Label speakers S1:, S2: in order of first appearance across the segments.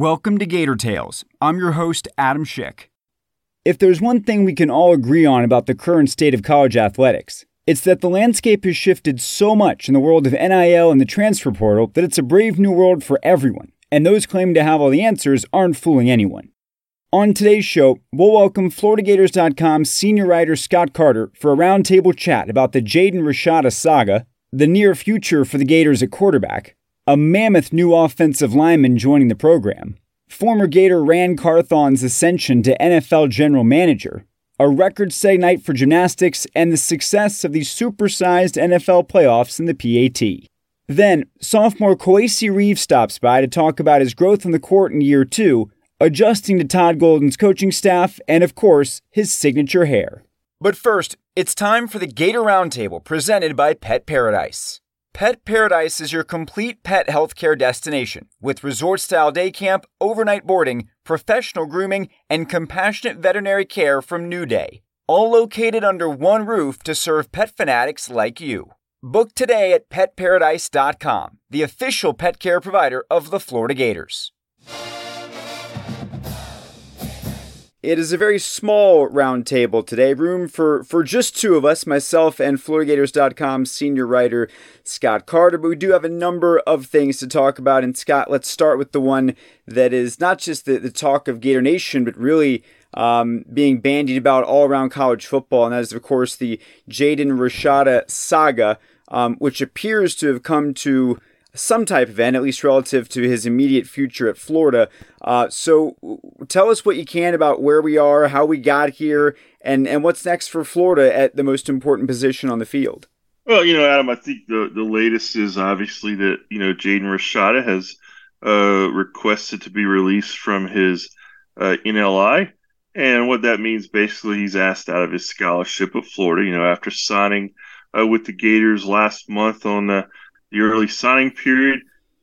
S1: Welcome to Gator Tales. I'm your host, Adam Schick. If there's one thing we can all agree on about the current state of college athletics, it's that the landscape has shifted so much in the world of NIL and the transfer portal that it's a brave new world for everyone, and those claiming to have all the answers aren't fooling anyone. On today's show, we'll welcome FloridaGators.com senior writer Scott Carter for a roundtable chat about the Jaden Rashada saga, the near future for the Gators at quarterback, a mammoth new offensive lineman joining the program, former Gator Ran Carthon's ascension to NFL general manager, a record setting night for gymnastics, and the success of the supersized NFL playoffs in the PAT. Then, sophomore Kowacie Reeves stops by to talk about his growth on the court in year two, adjusting to Todd Golden's coaching staff, and of course, his signature hair. But first, it's time for the Gator Roundtable presented by Pet Paradise. Pet Paradise is your complete pet healthcare destination with resort style day camp, overnight boarding, professional grooming, and compassionate veterinary care from New Day. All located under one roof to serve pet fanatics like you. Book today at petparadise.com, the official pet care provider of the Florida Gators. It is a very small round table today, room for, for just two of us, myself and FloridaGators.com senior writer Scott Carter. But we do have a number of things to talk about. And Scott, let's start with the one that is not just the, the talk of Gator Nation, but really um, being bandied about all around college football. And that is, of course, the Jaden Rashada saga, um, which appears to have come to some type of end, at least relative to his immediate future at Florida. Uh, so tell us what you can about where we are, how we got here, and, and what's next for Florida at the most important position on the field.
S2: Well, you know, Adam, I think the, the latest is obviously that, you know, Jaden Rashada has uh, requested to be released from his uh, NLI. And what that means, basically, he's asked out of his scholarship at Florida, you know, after signing uh, with the Gators last month on the the early signing period,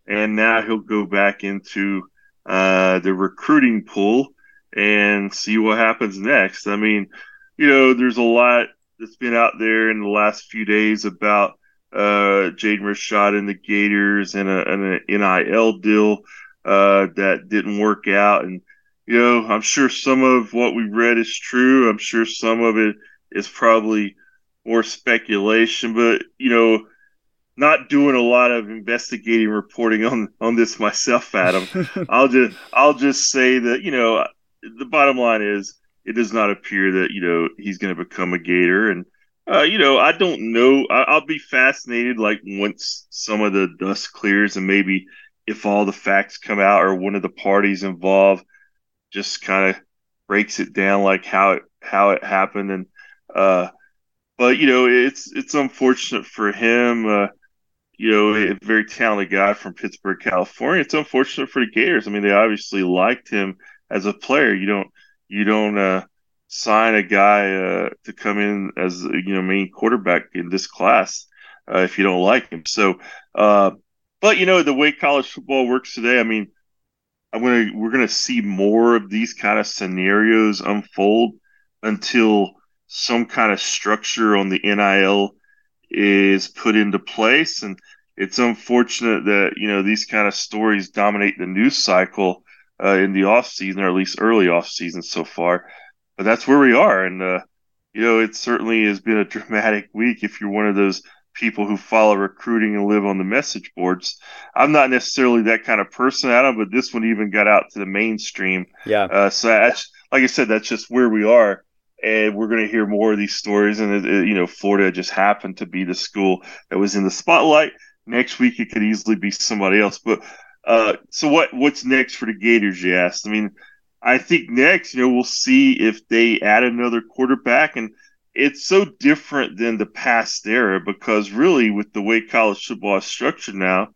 S2: and now he'll go back into uh, the recruiting pool and see what happens next. I mean, you know, there's a lot that's been out there in the last few days about uh, Jaden Rashada and the Gators and, a, and an NIL deal uh, that didn't work out. And, you know, I'm sure some of what we read is true. I'm sure some of it is probably more speculation, but, you know, not doing a lot of investigating reporting on on this myself, Adam. I'll just I'll just say that you know the bottom line is it does not appear that you know he's going to become a Gator, and uh, you know I don't know. I, will be fascinated like once some of the dust clears and maybe if all the facts come out or one of the parties involved just kind of breaks it down like how it how it happened and uh but you know it's it's unfortunate for him uh you know, a very talented guy from Pittsburg, California. It's unfortunate for the Gators. I mean, they obviously liked him as a player. You don't you don't uh, sign a guy uh, to come in as you know main quarterback in this class uh, if you don't like him. So, uh, but you know the way college football works today. I mean, I'm gonna we're gonna see more of these kind of scenarios unfold until some kind of structure on the NIL is put into place. And it's unfortunate that, you know, these kind of stories dominate the news cycle uh, in the off season, or at least early off season so far. But that's where we are. And, uh, you know, it certainly has been a dramatic week if you're one of those people who follow recruiting and live on the message boards. I'm not necessarily that kind of person, Adam, but this one even got out to the mainstream.
S1: Yeah.
S2: Uh, so, that's, like I said, that's just where we are and we're going to hear more of these stories. And it, it, you know, Florida just happened to be the school that was in the spotlight. Next week, it could easily be somebody else. But uh, so what? What's next for the Gators? You asked. I mean, I think next, you know, we'll see if they add another quarterback, and it's so different than the past era because really, with the way college football is structured now,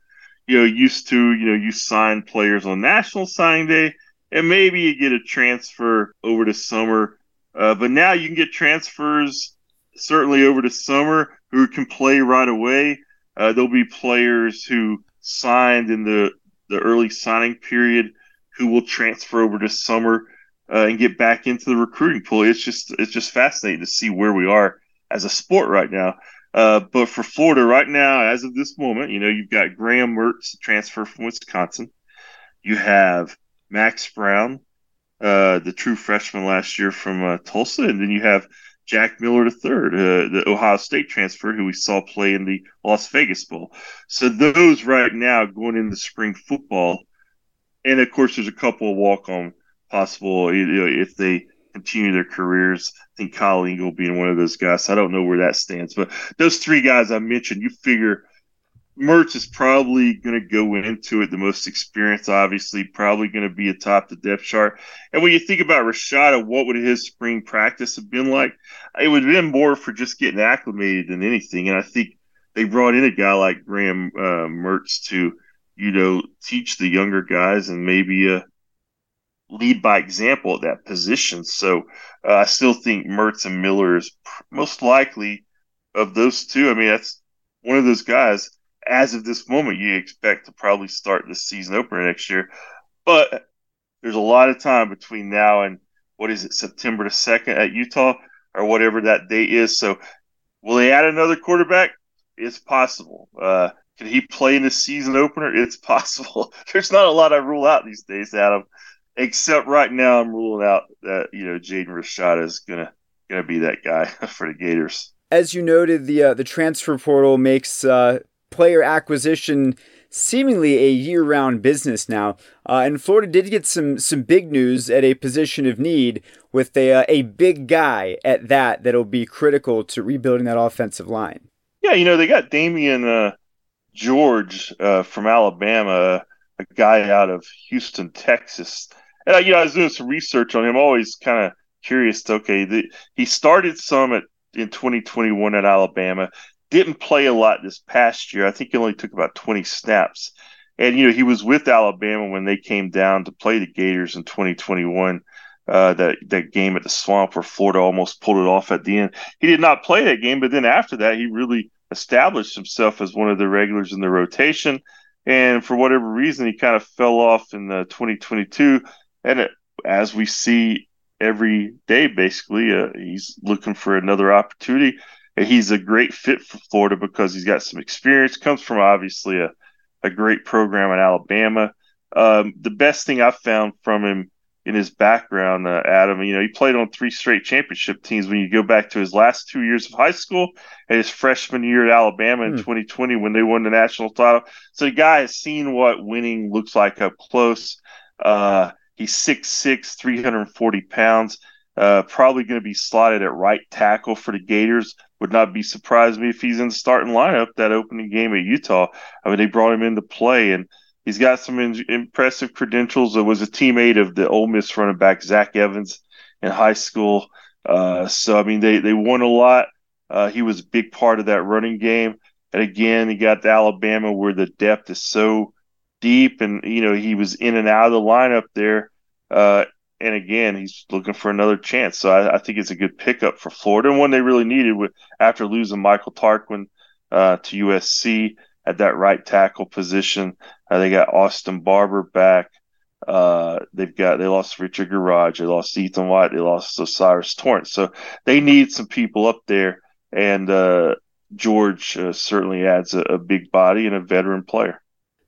S2: you know, used to, you know, you sign players on National Signing Day and maybe you get a transfer over the summer. Uh, but now you can get transfers certainly over the summer who can play right away. Uh, there'll be players who signed in the, the early signing period who will transfer over this summer uh, and get back into the recruiting pool. It's just it's just fascinating to see where we are as a sport right now. Uh, but for Florida right now, as of this moment, you know you've got Graham Mertz transfer from Wisconsin. You have Max Brown, uh, the true freshman last year from uh, Tulsa, and then you have Jack Miller III, uh, the Ohio State transfer who we saw play in the Las Vegas Bowl. So those right now going into spring football, and of course there's a couple of walk on possible you know, if they continue their careers. I think Kyle Ingle being one of those guys. I don't know where that stands, but those three guys I mentioned, you figure Mertz is probably going to go into it the most experienced, obviously, probably going to be atop the depth chart. And when you think about Rashada, what would his spring practice have been like? It would have been more for just getting acclimated than anything. And I think they brought in a guy like Graham uh, Mertz to, you know, teach the younger guys and maybe uh, lead by example at that position. So uh, I still think Mertz and Miller is most likely of those two. I mean, that's one of those guys – as of this moment, you expect to probably start the season opener next year. But there's a lot of time between now and what is it, September the 2nd at Utah or whatever that date is. So will they add another quarterback? It's possible. Uh, can he play in the season opener? It's possible. There's not a lot I rule out these days, Adam. Except right now, I'm ruling out that you know Jaden Rashada is gonna gonna be that guy for the Gators.
S1: As you noted, the uh, the transfer portal makes uh, player acquisition seemingly a year-round business now. Uh, and Florida did get some some big news at a position of need with a uh, a big guy at that that'll be critical to rebuilding that offensive line.
S2: Yeah, you know they got Damian uh, George uh, from Alabama, a guy out of Houston, Texas. And uh, you know I was doing some research on him. Always kind of curious. To, okay, the, he started some at in 2021 at Alabama didn't play a lot this past year. I think he only took about 20 snaps. And, you know, he was with Alabama when they came down to play the Gators in 2021. Uh, that that game at the Swamp where Florida almost pulled it off at the end. He did not play that game, but then after that, he really established himself as one of the regulars in the rotation. And for whatever reason, he kind of fell off in the 2022. And it, as we see every day, basically, uh, he's looking for another opportunity he's a great fit for Florida because he's got some experience. Comes from obviously a, a great program in Alabama. Um, the best thing I've found from him in his background, uh, Adam, you know, he played on three straight championship teams. When you go back to his last two years of high school and his freshman year at Alabama in 2020 hmm. when they won the national title, so the guy has seen what winning looks like up close. Uh, he's 6'6", 340 pounds. Uh, probably going to be slotted at right tackle for the Gators. Would not be surprised me if he's in the starting lineup that opening game at Utah. I mean, they brought him into play, and he's got some in- impressive credentials. It was a teammate of the Ole Miss running back Zach Evans in high school. Uh, so I mean, they they won a lot. Uh, he was a big part of that running game. And again, he got to Alabama where the depth is so deep, and you know he was in and out of the lineup there. Uh, and again, he's looking for another chance. So I, I, think it's a good pickup for Florida and one they really needed with after losing Michael Tarquin uh, to USC at that right tackle position. Uh, they got Austin Barber back. Uh, they've got they lost Richard Gouraige, they lost Ethan White, they lost O'Cyrus Torrence. So they need some people up there, and uh, George uh, certainly adds a, a big body and a veteran player.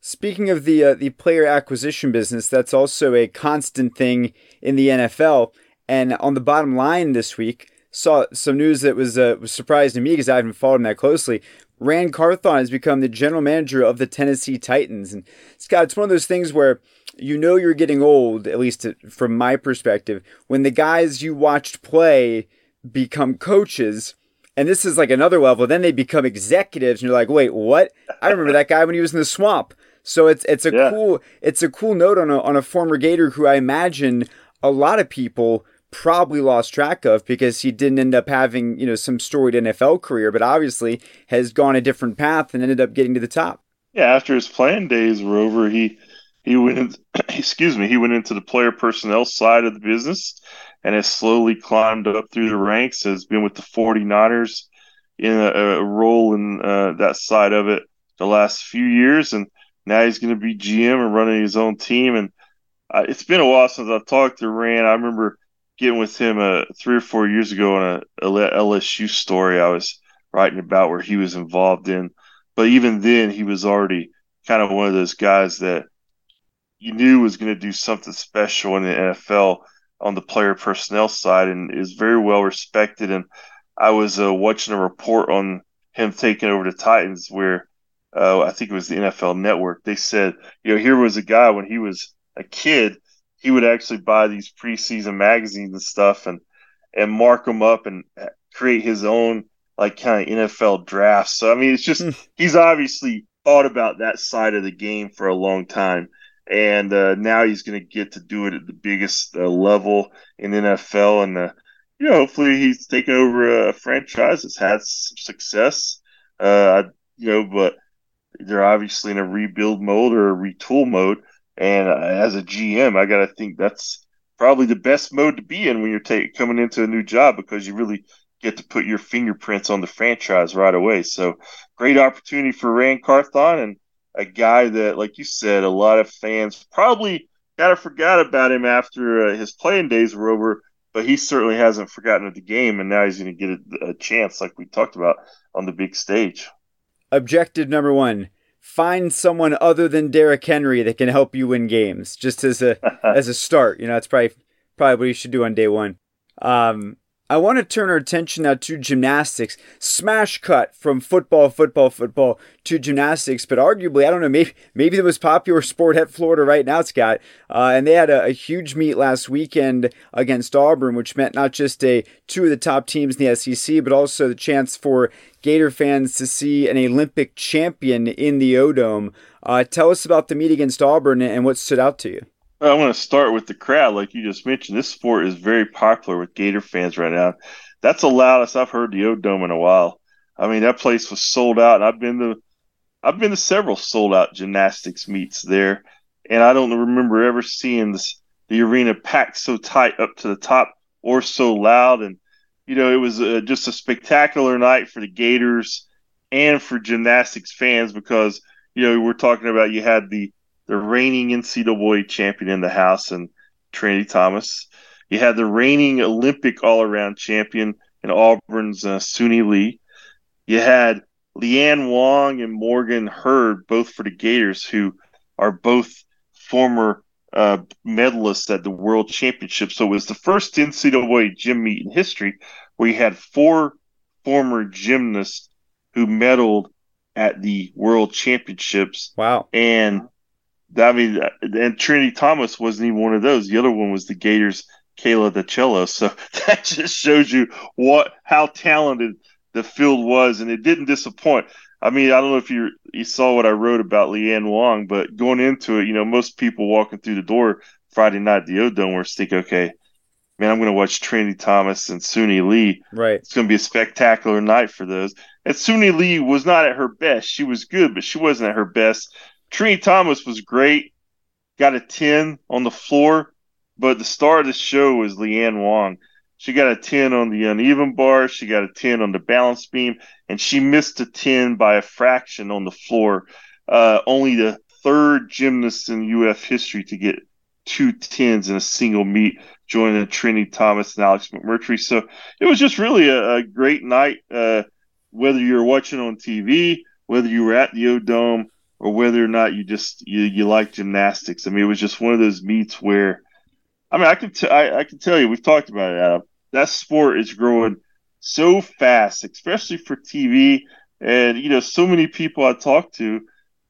S1: Speaking of the uh, the player acquisition business, that's also a constant thing in the NFL. And on the bottom line this week, saw some news that was uh, was surprising to me because I haven't followed him that closely. Ran Carthon has become the general manager of the Tennessee Titans, and Scott, it's one of those things where you know you're getting old, at least from my perspective, when the guys you watched play become coaches and this is like another level. Then they become executives, and you're like, wait, what? I remember that guy when he was in the swamp. So it's it's a yeah. cool it's a cool note on a on a former Gator who I imagine a lot of people probably lost track of because he didn't end up having you know some storied NFL career, but obviously has gone a different path and ended up getting to the top.
S2: Yeah, after his playing days were over, he he went in, excuse me, he went into the player personnel side of the business and has slowly climbed up through the ranks, has been with the 49ers in a, a role in uh, that side of it the last few years. And now he's going to be GM and running his own team. And uh, it's been a while since I've talked to Ran. I remember getting with him uh, three or four years ago on a, LSU story I was writing about where he was involved in. But even then, he was already kind of one of those guys that you knew was going to do something special in the NFL on the player personnel side and is very well respected. And I was uh, watching a report on him taking over the Titans where uh, I think it was the NFL Network. They said, you know, here was a guy when he was a kid, he would actually buy these preseason magazines and stuff and and mark them up and create his own like kind of NFL drafts. So I mean, it's just hmm. he's obviously thought about that side of the game for a long time, and uh, now he's going to get to do it at the biggest uh, level in NFL, and uh, you know, hopefully he's taken over a franchise that's had some success. Uh, you know, but they're obviously in a rebuild mode or a retool mode. And uh, as a GM, I got to think that's probably the best mode to be in when you're coming into a new job because you really get to put your fingerprints on the franchise right away. So great opportunity for Ran Carthon and a guy that, like you said, a lot of fans probably kind of forgot about him after uh, his playing days were over, but he certainly hasn't forgotten of the game, and now he's going to get a, a chance, like we talked about, on the big stage.
S1: Objective number one: find someone other than Derrick Henry that can help you win games, just as a as a start. You know, that's probably probably what you should do on day one. Um, I want to turn our attention now to gymnastics. Smash cut from football, football, football to gymnastics, but arguably, I don't know, maybe maybe the most popular sport at Florida right now, Scott. Uh, and they had a, a, huge meet last weekend against Auburn, which meant not just a two of the top teams in the SEC, but also the chance for Gator fans to see an Olympic champion in the O Dome. Uh, tell us about the meet against Auburn and what stood out to you.
S2: I want to start with the crowd, like you just mentioned. This sport is very popular with Gator fans right now. That's the loudest I've heard the O Dome in a while. I mean, that place was sold out, and I've been to, I've been to several sold out gymnastics meets there, and I don't remember ever seeing this the arena packed so tight up to the top or so loud. And you know, it was uh, just a spectacular night for the Gators and for gymnastics fans because you know we're talking about you had the the reigning NCAA champion in the house and Trinity Thomas. You had the reigning Olympic all around champion in Auburn's uh, Suni Lee. You had Leanne Wong and Morgan Hurd, both for the Gators, who are both former uh, medalists at the World Championship. So it was the first NCAA gym meet in history where you had four former gymnasts who medaled at the World Championships.
S1: Wow.
S2: And I mean, and Trinity Thomas wasn't even one of those. The other one was the Gators, Kayla DiCello. So that just shows you what how talented the field was, and it didn't disappoint. I mean, I don't know if you you saw what I wrote about Leanne Wong, but going into it, you know, most people walking through the door Friday night the O Dome were thinking, okay, man, I'm going to watch Trinity Thomas and Suni Lee.
S1: Right.
S2: It's going to be a spectacular night for those. And Suni Lee was not at her best. She was good, but she wasn't at her best. Trinity Thomas was great, got a 10 on the floor, but the star of the show was Leanne Wong. She got a 10 on the uneven bar, she got a 10 on the balance beam, and she missed a 10 by a fraction on the floor. Uh, only the third gymnast in UF history to get two tens in a single meet, joining Trini Thomas and Alex McMurtry. So it was just really a, a great night. Uh, whether you're watching on TV, whether you were at the O Dome, or whether or not you just you, you like gymnastics. I mean, it was just one of those meets where, I mean, I can t- I, I can tell you, we've talked about it. Adam. That sport is growing so fast, especially for TV. And you know, so many people I talk to,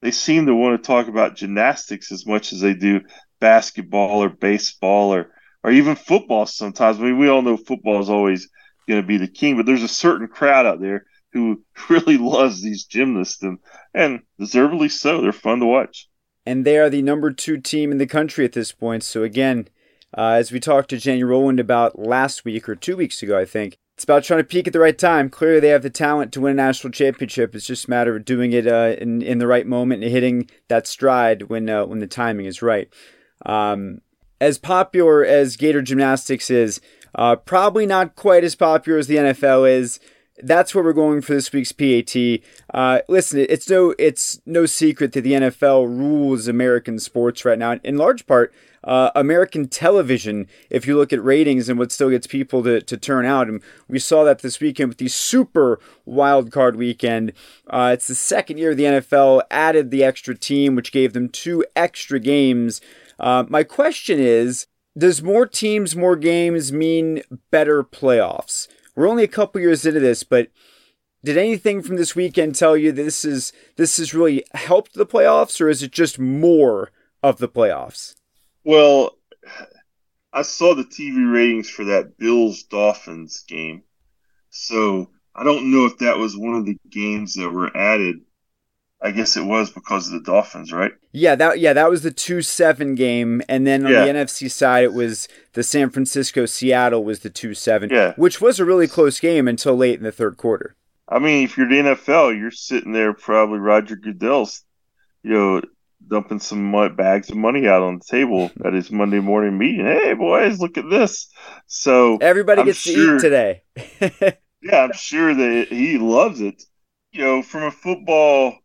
S2: they seem to want to talk about gymnastics as much as they do basketball or baseball or or even football. Sometimes, I mean, we all know football is always going to be the king, but there's a certain crowd out there who really loves these gymnasts and, and deservedly so. They're fun to watch.
S1: And they are the number two team in the country at this point. So again, uh, as we talked to Jenny Rowland about last week or two weeks ago, I think, It's about trying to peak at the right time. Clearly, they have the talent to win a national championship. It's just a matter of doing it uh, in in the right moment and hitting that stride when uh, when the timing is right. Um, as popular as Gator Gymnastics is, uh, probably not quite as popular as the NFL is. That's where we're going for this week's PAT. Uh, listen, it's no it's no secret that the NFL rules American sports right now, in large part uh, American television, if you look at ratings and what still gets people to, to turn out. And we saw that this weekend with the super wild card weekend. Uh, it's the second year the NFL added the extra team, which gave them two extra games. Uh, my question is Does more teams, more games mean better playoffs? We're only a couple years into this, but did anything from this weekend tell you this is this has really helped the playoffs, or is it just more of the playoffs?
S2: Well, I saw the TV ratings for that Bills Dolphins game. So I don't know if that was one of the games that were added. I guess it was because of the Dolphins, right?
S1: Yeah, that yeah, that was the two seven game, and then on yeah. the NFC side, it was the San Francisco Seattle was the two seven,
S2: yeah.
S1: which was a really close game until late in the third quarter.
S2: I mean, if you're the NFL, you're sitting there probably Roger Goodell's, you know, dumping some bags of money out on the table at his Monday morning meeting. Hey, boys, look at this. So
S1: everybody I'm gets sure, to eat today.
S2: yeah, I'm sure that he loves it. You know, from a football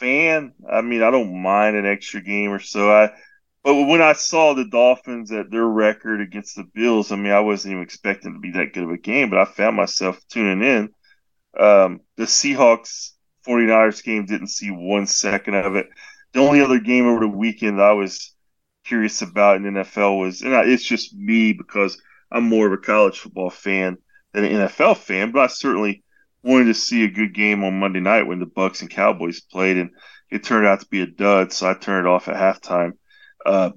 S2: fan, I mean, I don't mind an extra game or so. I, but when I saw the Dolphins at their record against the Bills, I mean, I wasn't even expecting to be that good of a game, but I found myself tuning in. Um, the Seahawks 49ers game didn't see one second of it the only other game over the weekend I was curious about in NFL was, and I, it's just me because I'm more of a college football fan than an NFL fan, but I certainly wanted to see a good game on Monday night when the Bucs and Cowboys played, and it turned out to be a dud, so I turned it off at halftime. Uh,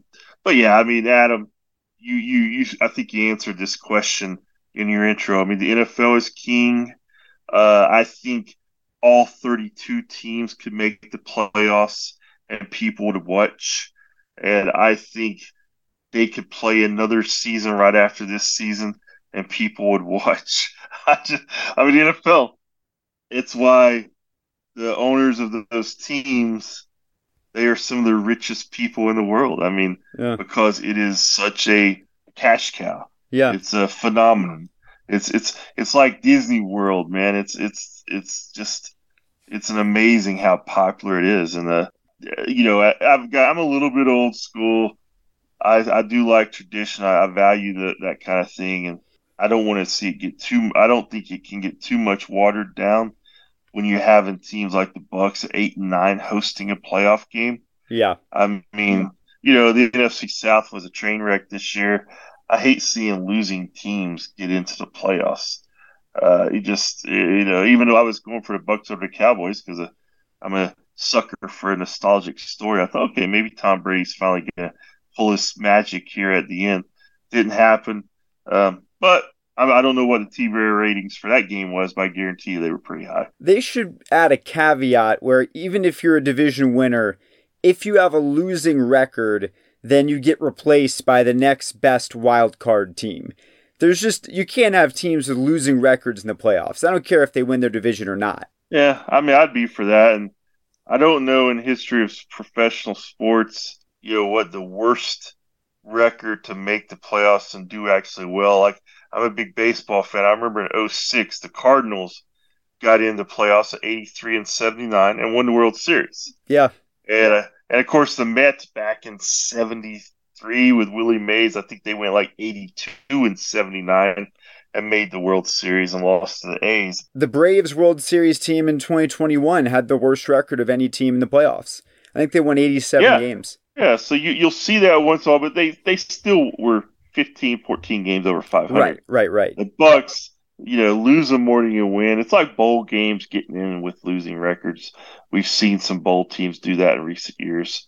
S2: but yeah, I mean, Adam, you, you, you, I think you answered this question in your intro. I mean, the NFL is king. Uh, I think all 32 teams could make the playoffs and people to watch. And I think they could play another season right after this season and people would watch. I just, I mean, the NFL, it's why the owners of the, those teams, they are some of the richest people in the world. I mean, yeah. because it is such a cash cow.
S1: Yeah.
S2: It's a phenomenon. It's, it's, it's like Disney World, man. It's, it's, it's just, it's an amazing how popular it is. And the, you know, I, have got I'm a little bit old school. I I do like tradition. I, I value that that kind of thing, and I don't want to see it get too. I don't think it can get too much watered down when you're having teams like the Bucs eight and nine hosting a playoff game.
S1: Yeah,
S2: I mean, you know, the NFC South was a train wreck this year. I hate seeing losing teams get into the playoffs. Uh, it just, you know, even though I was going for the Bucs over the Cowboys because I'm a sucker for a nostalgic story. I thought, okay, maybe Tom Brady's finally to pull his magic here at the end. Didn't happen. Um, but I, I don't know what the TV ratings for that game was, but I guarantee you they were pretty high.
S1: They should add a caveat where even if you're a division winner, if you have a losing record, then you get replaced by the next best wild card team. There's just you can't have teams with losing records in the playoffs. I don't care if they win their division or not.
S2: Yeah, I mean I'd be for that and I don't know in history of professional sports, you know, what the worst record to make the playoffs and do actually well. Like I'm a big baseball fan. I remember in 06, the Cardinals got into playoffs at 83 and 79 and won the World Series.
S1: Yeah.
S2: And uh, and of course the Mets back in 73 with Willie Mays, I think they went like 82 and 79 and made the World Series and lost to the A's.
S1: The Braves World Series team in 2021 had the worst record of any team in the playoffs. I think they won 87
S2: yeah.
S1: games.
S2: Yeah, so you, you'll see that once all, but they, they still were 15, 14 games over 500.
S1: Right, right, right.
S2: The Bucs, you know, lose more than you win. It's like bowl games getting in with losing records. We've seen some bowl teams do that in recent years.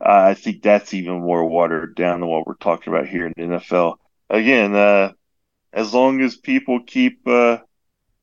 S2: Uh, I think that's even more watered down than what we're talking about here in the NFL. Again, uh, as long as people keep uh,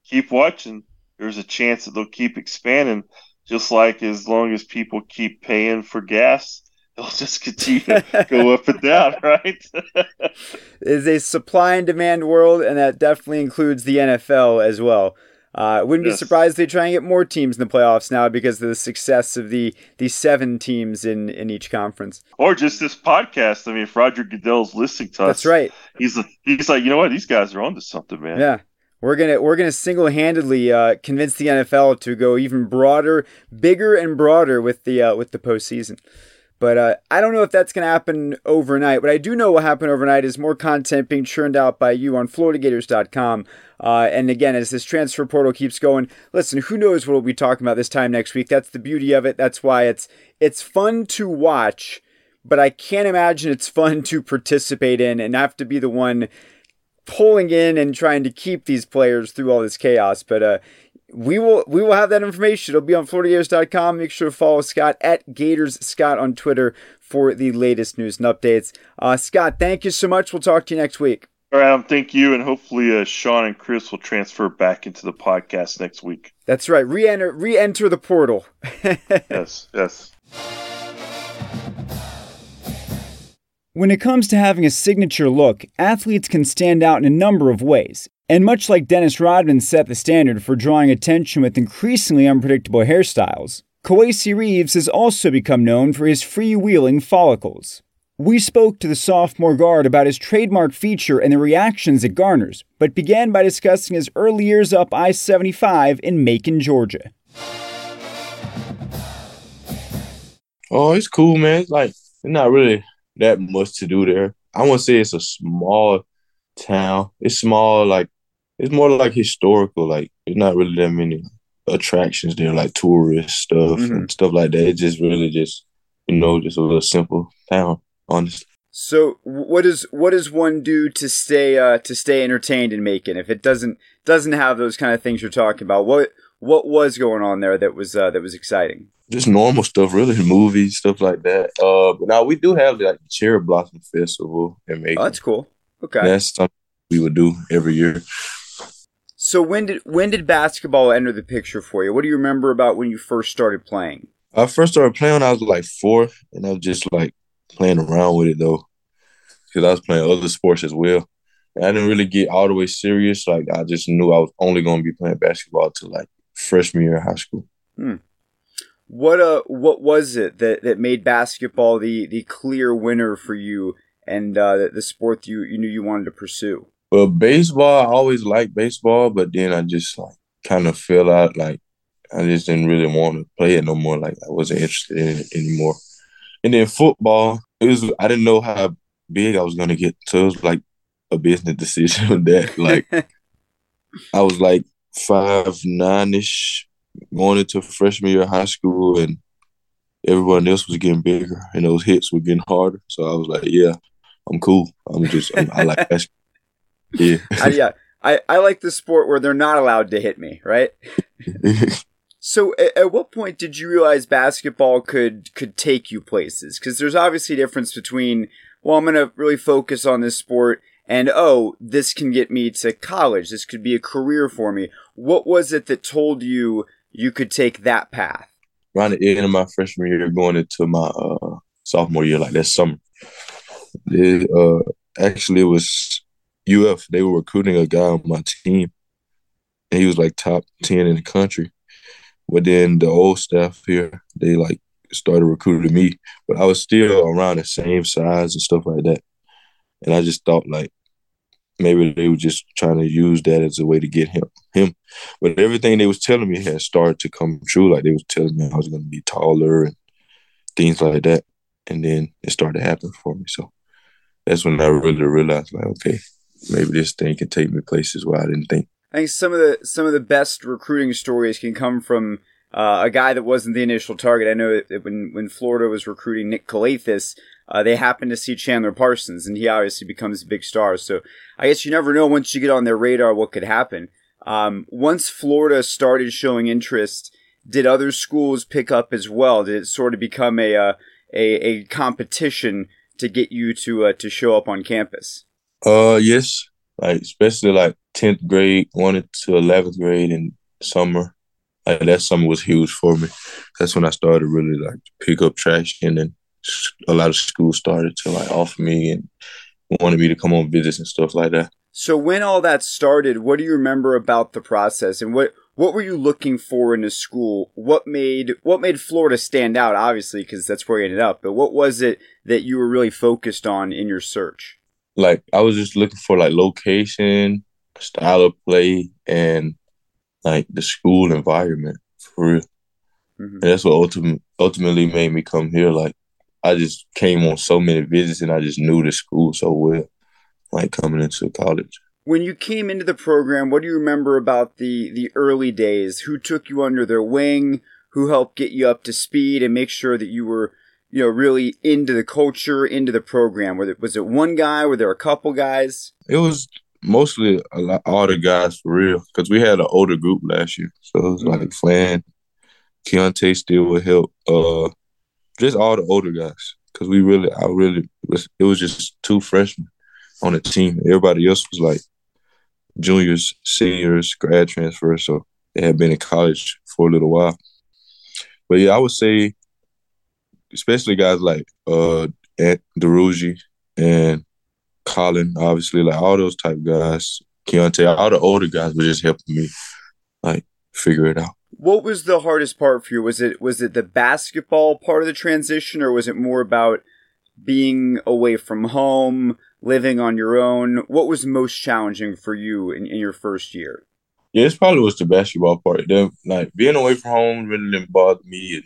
S2: keep watching, there's a chance that they'll keep expanding. Just like as long as people keep paying for gas, it'll just continue to go up and down, right?
S1: it's a supply and demand world, and that definitely includes the NFL as well. Uh, wouldn't yes. be surprised if they try and get more teams in the playoffs now because of the success of the the seven teams in in each conference.
S2: Or just this podcast. I mean, if Roger Goodell's listening to us,
S1: that's right.
S2: He's like, he's like, you know what? These guys are onto something, man.
S1: Yeah. We're gonna we're gonna single handedly uh, convince the NFL to go even broader, bigger and broader with the uh, with the postseason. But uh, I don't know if that's going to happen overnight. What I do know will happen overnight is more content being churned out by you on FloridaGators.com. Uh, and again, as this transfer portal keeps going, listen, who knows what we'll be talking about this time next week? That's the beauty of it. That's why it's it's fun to watch, but I can't imagine it's fun to participate in and have to be the one pulling in and trying to keep these players through all this chaos. But uh, we will we will have that information. It'll be on FloridaGators.com. Make sure to follow Scott at Gators Scott on Twitter for the latest news and updates. Uh, Scott, thank you so much. We'll talk to you next week.
S2: All right, um, thank you, and hopefully uh, Sean and Chris will transfer back into the podcast next week.
S1: That's right. Re-enter, re-enter the portal.
S2: yes, yes.
S1: When it comes to having a signature look, athletes can stand out in a number of ways. And much like Dennis Rodman set the standard for drawing attention with increasingly unpredictable hairstyles, Kowacie Reeves has also become known for his freewheeling follicles. We spoke to the sophomore guard about his trademark feature and the reactions it garners, but began by discussing his early years up I 75 in Macon, Georgia.
S3: Oh, it's cool, man. It's like, it's not really that much to do there. I want to say it's a small town. It's small, like it's more like historical. Like there's not really that many attractions there, like tourist stuff mm-hmm. and stuff like that. It's just really just you know just a little simple town, honestly.
S1: So what does what does one do to stay uh, to stay entertained in Macon if it doesn't doesn't have those kind of things you're talking about? What what was going on there that was uh, that was exciting?
S3: just normal stuff, really, movies, stuff like that. Uh, but now we do have like the Cherry Blossom Festival in Macon.
S1: Oh, that's cool. Okay,
S3: that's something we would do every year.
S1: So when did when did basketball enter the picture for you? What do you remember about when you first started playing?
S3: I first started playing when I was like four, and I was just like playing around with it though, because I was playing other sports as well. And I didn't really get all the way serious. Like I just knew I was only going to be playing basketball till like freshman year of high school.
S1: Hmm. What uh what was it that, that made basketball the, the clear winner for you and uh, the, the sport you, you knew you wanted to pursue?
S3: Well, baseball, I always liked baseball, but then I just like kind of fell out like I just didn't really want to play it no more. Like I wasn't interested in it anymore. And then football, it was I didn't know how big I was gonna get. So it was like a business decision that like I was like five nine ish going into freshman year of high school and everyone else was getting bigger and those hits were getting harder. So I was like, yeah, I'm cool. I'm just, I'm, i like basketball. Yeah.
S1: I, yeah. I, I like the sport where they're not allowed to hit me, right? so at, at, what point did you realize basketball could could take you places? Because there's obviously a difference between, well, I'm going to really focus on this sport and oh, this can get me to college. This could be a career for me. What was it that told you you could take that path?
S3: Around the end of my freshman year, going into my uh, sophomore year, like that summer, it, uh, actually it was UF. They were recruiting a guy on my team, and he was like top ten in the country. But then the old staff here, they like started recruiting me, but I was still around the same size and stuff like that. And I just thought like maybe they were just trying to use that as a way to get him him. But everything they was telling me had started to come true. Like they was telling me I was gonna be taller and things like that. And then it started happening for me. So that's when I really realized like, okay, maybe this thing can take me places where I didn't think.
S1: I think some of the some of the best recruiting stories can come from uh, a guy that wasn't the initial target. I know that when when Florida was recruiting Nick Calathes, uh, they happened to see Chandler Parsons, and he obviously becomes a big star. So I guess you never know once you get on their radar what could happen. Um, once Florida started showing interest, did other schools pick up as well? Did it sort of become a uh, a, a competition to get you to uh, to show up on campus?
S3: Uh, yes, like especially like tenth grade, one to eleventh grade in summer. Like that summer was huge for me. That's when I started really like pick up traction and a lot of schools started to like offer me and wanted me to come on visits and stuff like that.
S1: So when all that started, what do you remember about the process and what what were you looking for in a school? What made what made Florida stand out obviously because that's where you ended up, but what was it that you were really focused on in your search?
S3: Like I was just looking for like location, style of play and like the school environment for real. Mm-hmm. And that's what ultimately ultimately made me come here like I just came on so many visits and I just knew the school so well like coming into college.
S1: When you came into the program, what do you remember about the the early days? Who took you under their wing? Who helped get you up to speed and make sure that you were, you know, really into the culture, into the program? Was it was it one guy? Were there a couple guys?
S3: It was mostly a lot, all the guys for real because we had an older group last year, so it was mm-hmm. like Flan, Keontae still would help. Uh, just all the older guys because we really, I really was. It was just two freshmen on the team. Everybody else was like juniors, seniors, grad transfers, so they had been in college for a little while. But yeah, I would say, especially guys like uh Duruji and Colin, obviously, like all those type guys, Keontae, all the older guys were just helping me like figure it out.
S1: What was the hardest part for you? Was it was it the basketball part of the transition, or was it more about being away from home, living on your own? What was most challenging for you in, in your first year?
S3: Yeah, probably was the basketball part. Then, like being away from home really didn't bother me, and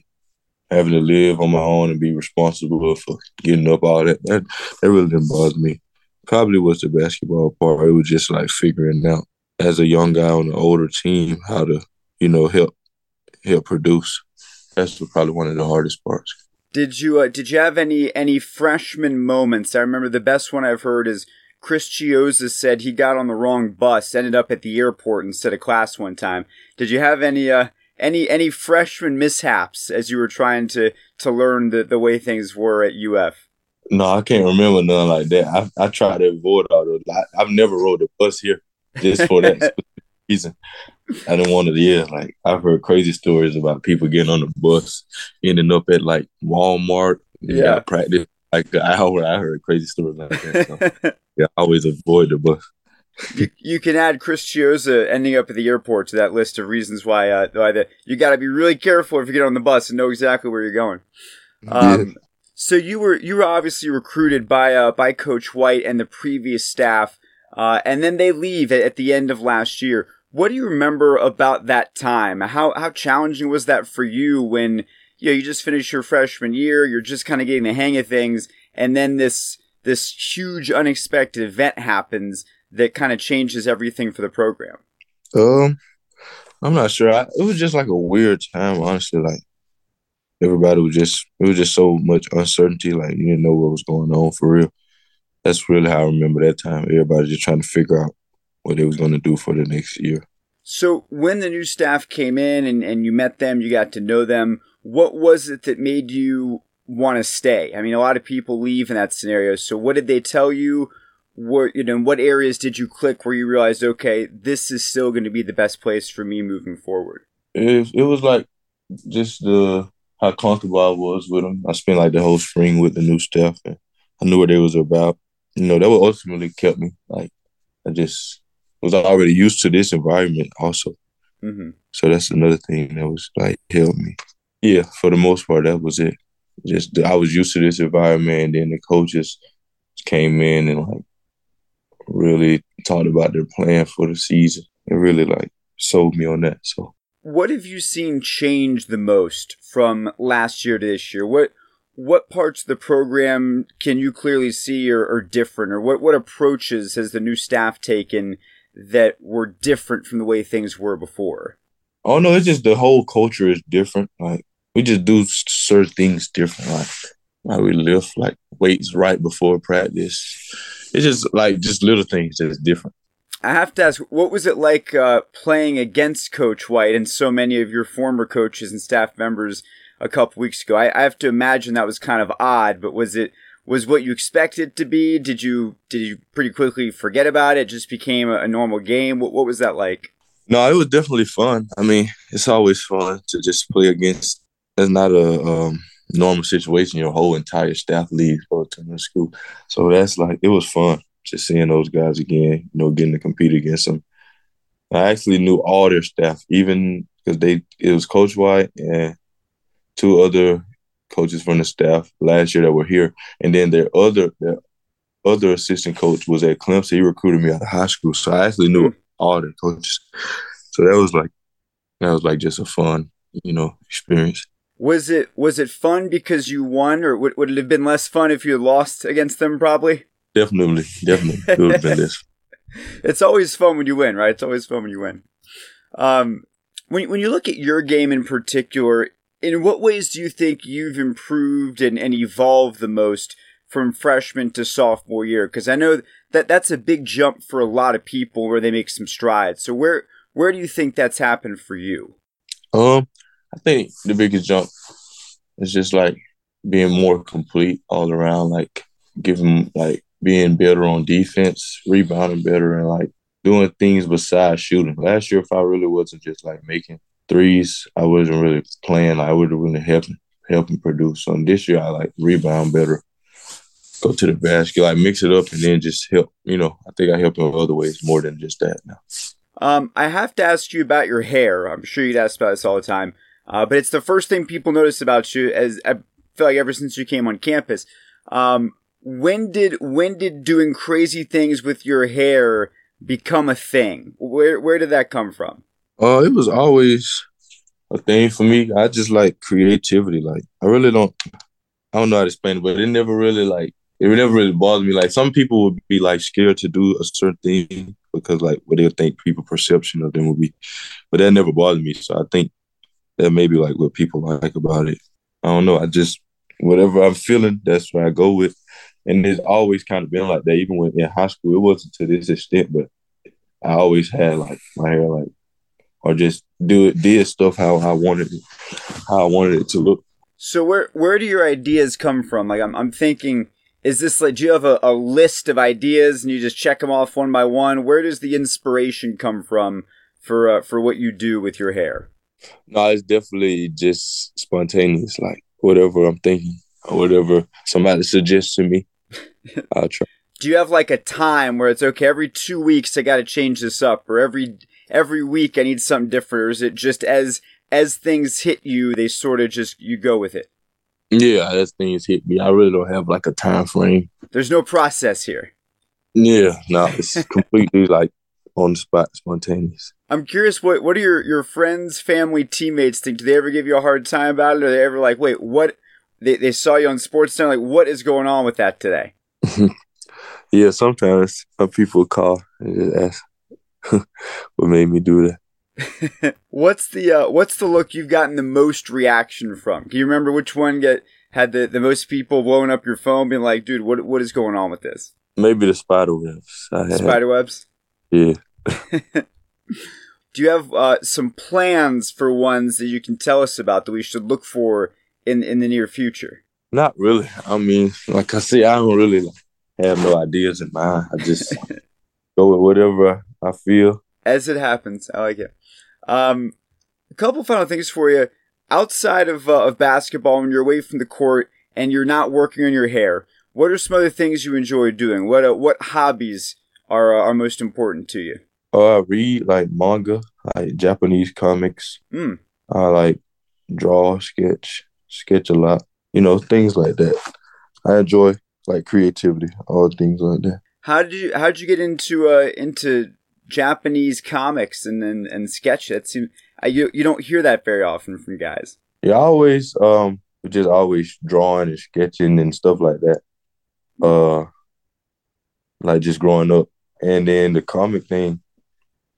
S3: having to live on my own and be responsible for getting up all that that, that really didn't bother me. Probably was the basketball part. It was just like figuring out as a young guy on an older team how to, you know, help help produce. That's probably one of the hardest parts.
S1: Did you uh, did you have any any freshman moments? I remember the best one I've heard is Chris Chiozza said he got on the wrong bus, ended up at the airport instead of class one time. Did you have any uh, any any freshman mishaps as you were trying to to learn the, the way things were at UF?
S3: No, I can't remember none like that. I I try to avoid all those. I, I've never rode a bus here just for that reason. I didn't want to. Yeah, like I've heard crazy stories about people getting on the bus, ending up at like Walmart. Yeah, practice like I heard. I heard crazy stories like that. So, yeah, I always avoid the bus.
S1: You, you can add Chris Chiozza ending up at the airport to that list of reasons why uh, why the, you got to be really careful if you get on the bus and know exactly where you're going. Um, yeah. So you were you were obviously recruited by uh, by Coach White and the previous staff, uh, and then they leave at, at the end of last year. What do you remember about that time? How how challenging was that for you when you know you just finished your freshman year, you're just kind of getting the hang of things, and then this this huge unexpected event happens that kind of changes everything for the program?
S3: Um, I'm not sure. I, it was just like a weird time, honestly. Like everybody was just it was just so much uncertainty. Like you didn't know what was going on for real. That's really how I remember that time. Everybody just trying to figure out what they was going to do for the next year.
S1: So when the new staff came in and, and you met them, you got to know them, what was it that made you want to stay? I mean, a lot of people leave in that scenario. So what did they tell you? What, you know, what areas did you click where you realized, okay, this is still going to be the best place for me moving forward?
S3: It, it was like just the how comfortable I was with them. I spent like the whole spring with the new staff and I knew what they was about. You know, that what ultimately kept me. Like I just was already used to this environment also. Mm-hmm. So that's another thing that was like helped me. Yeah, for the most part, that was it. Just I was used to this environment, and then the coaches came in and like really talked about their plan for the season. It really like sold me on that. So,
S1: what have you seen change the most from last year to this year? What what parts of the program can you clearly see are, are different, or what what approaches has the new staff taken that were different from the way things were before?
S3: Oh no, it's just the whole culture is different. Like we just do certain things different. Like like we lift like weights right before practice. It's just like just little things that's different.
S1: I have to ask, what was it like uh, playing against Coach White and so many of your former coaches and staff members a couple weeks ago? I, I have to imagine that was kind of odd, but was it was what you expected to be? Did you did you pretty quickly forget about it? Just became a, a normal game. What what was that like?
S3: No, it was definitely fun. I mean, it's always fun to just play against. It's not a um, normal situation, your whole entire staff leaves for the school. So that's like it was fun just seeing those guys again. You know, getting to compete against them. I actually knew all their staff, even because they it was Coach White and two other coaches from the staff last year that were here, and then their other their other assistant coach was at Clemson. He recruited me out of high school, so I actually knew hmm. all the coaches. So that was like that was like just a fun, you know, experience.
S1: Was it was it fun because you won, or would, would it have been less fun if you had lost against them? Probably.
S3: Definitely, definitely, it would have been less.
S1: It's always fun when you win, right? It's always fun when you win. Um, when when you look at your game in particular, in what ways do you think you've improved and, and evolved the most from freshman to sophomore year? Because I know that that's a big jump for a lot of people where they make some strides. So where where do you think that's happened for you?
S3: Um, I think the biggest jump is just like being more complete all around, like giving like being better on defense, rebounding better, and like doing things besides shooting. Last year, if I really wasn't just like making threes, I wasn't really playing. I have really helping helping produce. So this year, I like rebound better, go to the basket, like mix it up, and then just help. You know, I think I help in other ways more than just that now.
S1: Um, I have to ask you about your hair. I'm sure you'd ask about this all the time, uh, but it's the first thing people notice about you. As I feel like ever since you came on campus, um, when did when did doing crazy things with your hair become a thing? Where where did that come from?
S3: Uh, it was always a thing for me. I just like creativity. Like I really don't, I don't know how to explain it, but it never really like it never really bothered me. Like some people would be like scared to do a certain thing because like what they'll think people perception of them would be, but that never bothered me. So I think that may be like what people like about it. I don't know. I just whatever I'm feeling, that's what I go with and it's always kind of been like that. Even when in high school, it wasn't to this extent, but I always had like my hair like, or just do it, did stuff how I wanted it, how I wanted it to look.
S1: So where where do your ideas come from? Like I'm I'm thinking, is this like do you have a, a list of ideas and you just check them off one by one? Where does the inspiration come from for uh, for what you do with your hair?
S3: No, it's definitely just spontaneous, like whatever I'm thinking or whatever somebody suggests to me. I'll try.
S1: Do you have like a time where it's okay? Every two weeks, I got to change this up, or every every week, I need something different, or is it just as as things hit you, they sort of just you go with it?
S3: Yeah, as things hit me, I really don't have like a time frame.
S1: There's no process here.
S3: Yeah, no, it's completely like on spot, spontaneous.
S1: I'm curious, what what do your your friends, family, teammates think? Do they ever give you a hard time about it? Or are they ever like, wait, what? They they saw you on SportsCenter, like, what is going on with that today?
S3: yeah, sometimes some people call and ask what made me do
S1: that. what's the uh, what's the look you've gotten the most reaction from? Can you remember which one get had the, the most people blowing up your phone, being like, "Dude, what what is going on with this?"
S3: Maybe the spider webs.
S1: Spider webs.
S3: Yeah.
S1: Do you have uh, some plans for ones that you can tell us about that we should look for in in the near future?
S3: Not really. I mean, like I say, I don't really have no ideas in mind. I just go with whatever I feel.
S1: As it happens. I like it. Um, a couple final things for you. Outside of, uh, of basketball, when you're away from the court and you're not working on your hair, what are some other things you enjoy doing? What uh, what hobbies are uh, are most important to you?
S3: Uh, I read like manga, like Japanese comics.
S1: Mm.
S3: I like draw, sketch, sketch a lot you know, things like that. I enjoy like creativity, all things like that.
S1: How did you how did you get into uh into Japanese comics and and, and sketch? That seems uh, you you don't hear that very often from guys.
S3: Yeah, I always um just always drawing and sketching and stuff like that. Uh, like just growing up, and then the comic thing,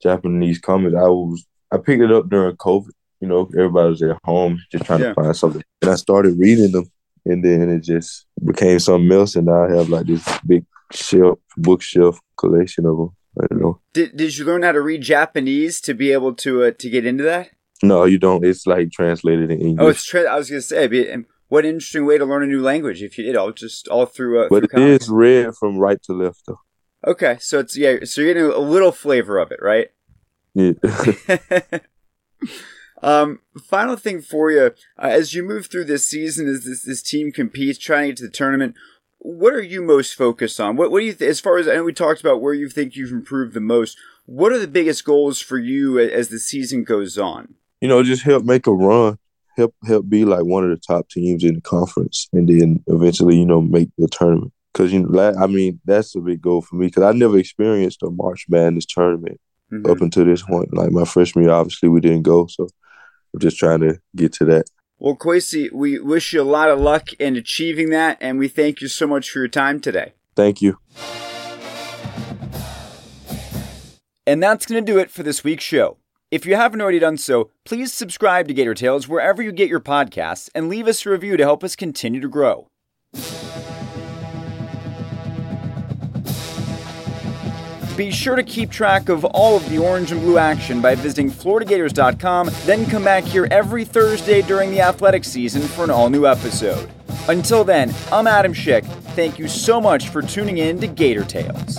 S3: Japanese comics. I was I picked it up during COVID you know, everybody was at home just trying yeah. to find something. And I started reading them, and then it just became something else. And now I have like this big shelf, bookshelf collection of them. I don't know.
S1: Did Did you learn how to read Japanese to be able to uh, to get into that?
S3: No, you don't. It's like translated in English.
S1: Oh, it's tra- I was gonna say, what interesting way to learn a new language if you did all just all through. Uh,
S3: but
S1: through
S3: it is read from right to left though.
S1: Okay, so it's yeah, so you're getting a little flavor of it, right?
S3: Yeah.
S1: Um, final thing for you, uh, as you move through this season, as this, this team competes, trying to get to the tournament, what are you most focused on? What, what do you, th- as far as I know, we talked about where you think you've improved the most. What are the biggest goals for you as the season goes on?
S3: You know, just help make a run, help help be like one of the top teams in the conference, and then eventually, you know, make the tournament. Because you know, I mean, that's a big goal for me. Because I never experienced a March Madness tournament mm-hmm. up until this point. Like my freshman year, obviously we didn't go, so I'm just trying to get to that.
S1: Well, Kwesi, we wish you a lot of luck in achieving that, and we thank you so much for your time today.
S3: Thank you.
S1: And that's going to do it for this week's show. If you haven't already done so, please subscribe to Gator Tales wherever you get your podcasts and leave us a review to help us continue to grow. Be sure to keep track of all of the orange and blue action by visiting FloridaGators.com, then come back here every Thursday during the athletic season for an all new episode. Until then, I'm Adam Schick. Thank you so much for tuning in to Gator Tales.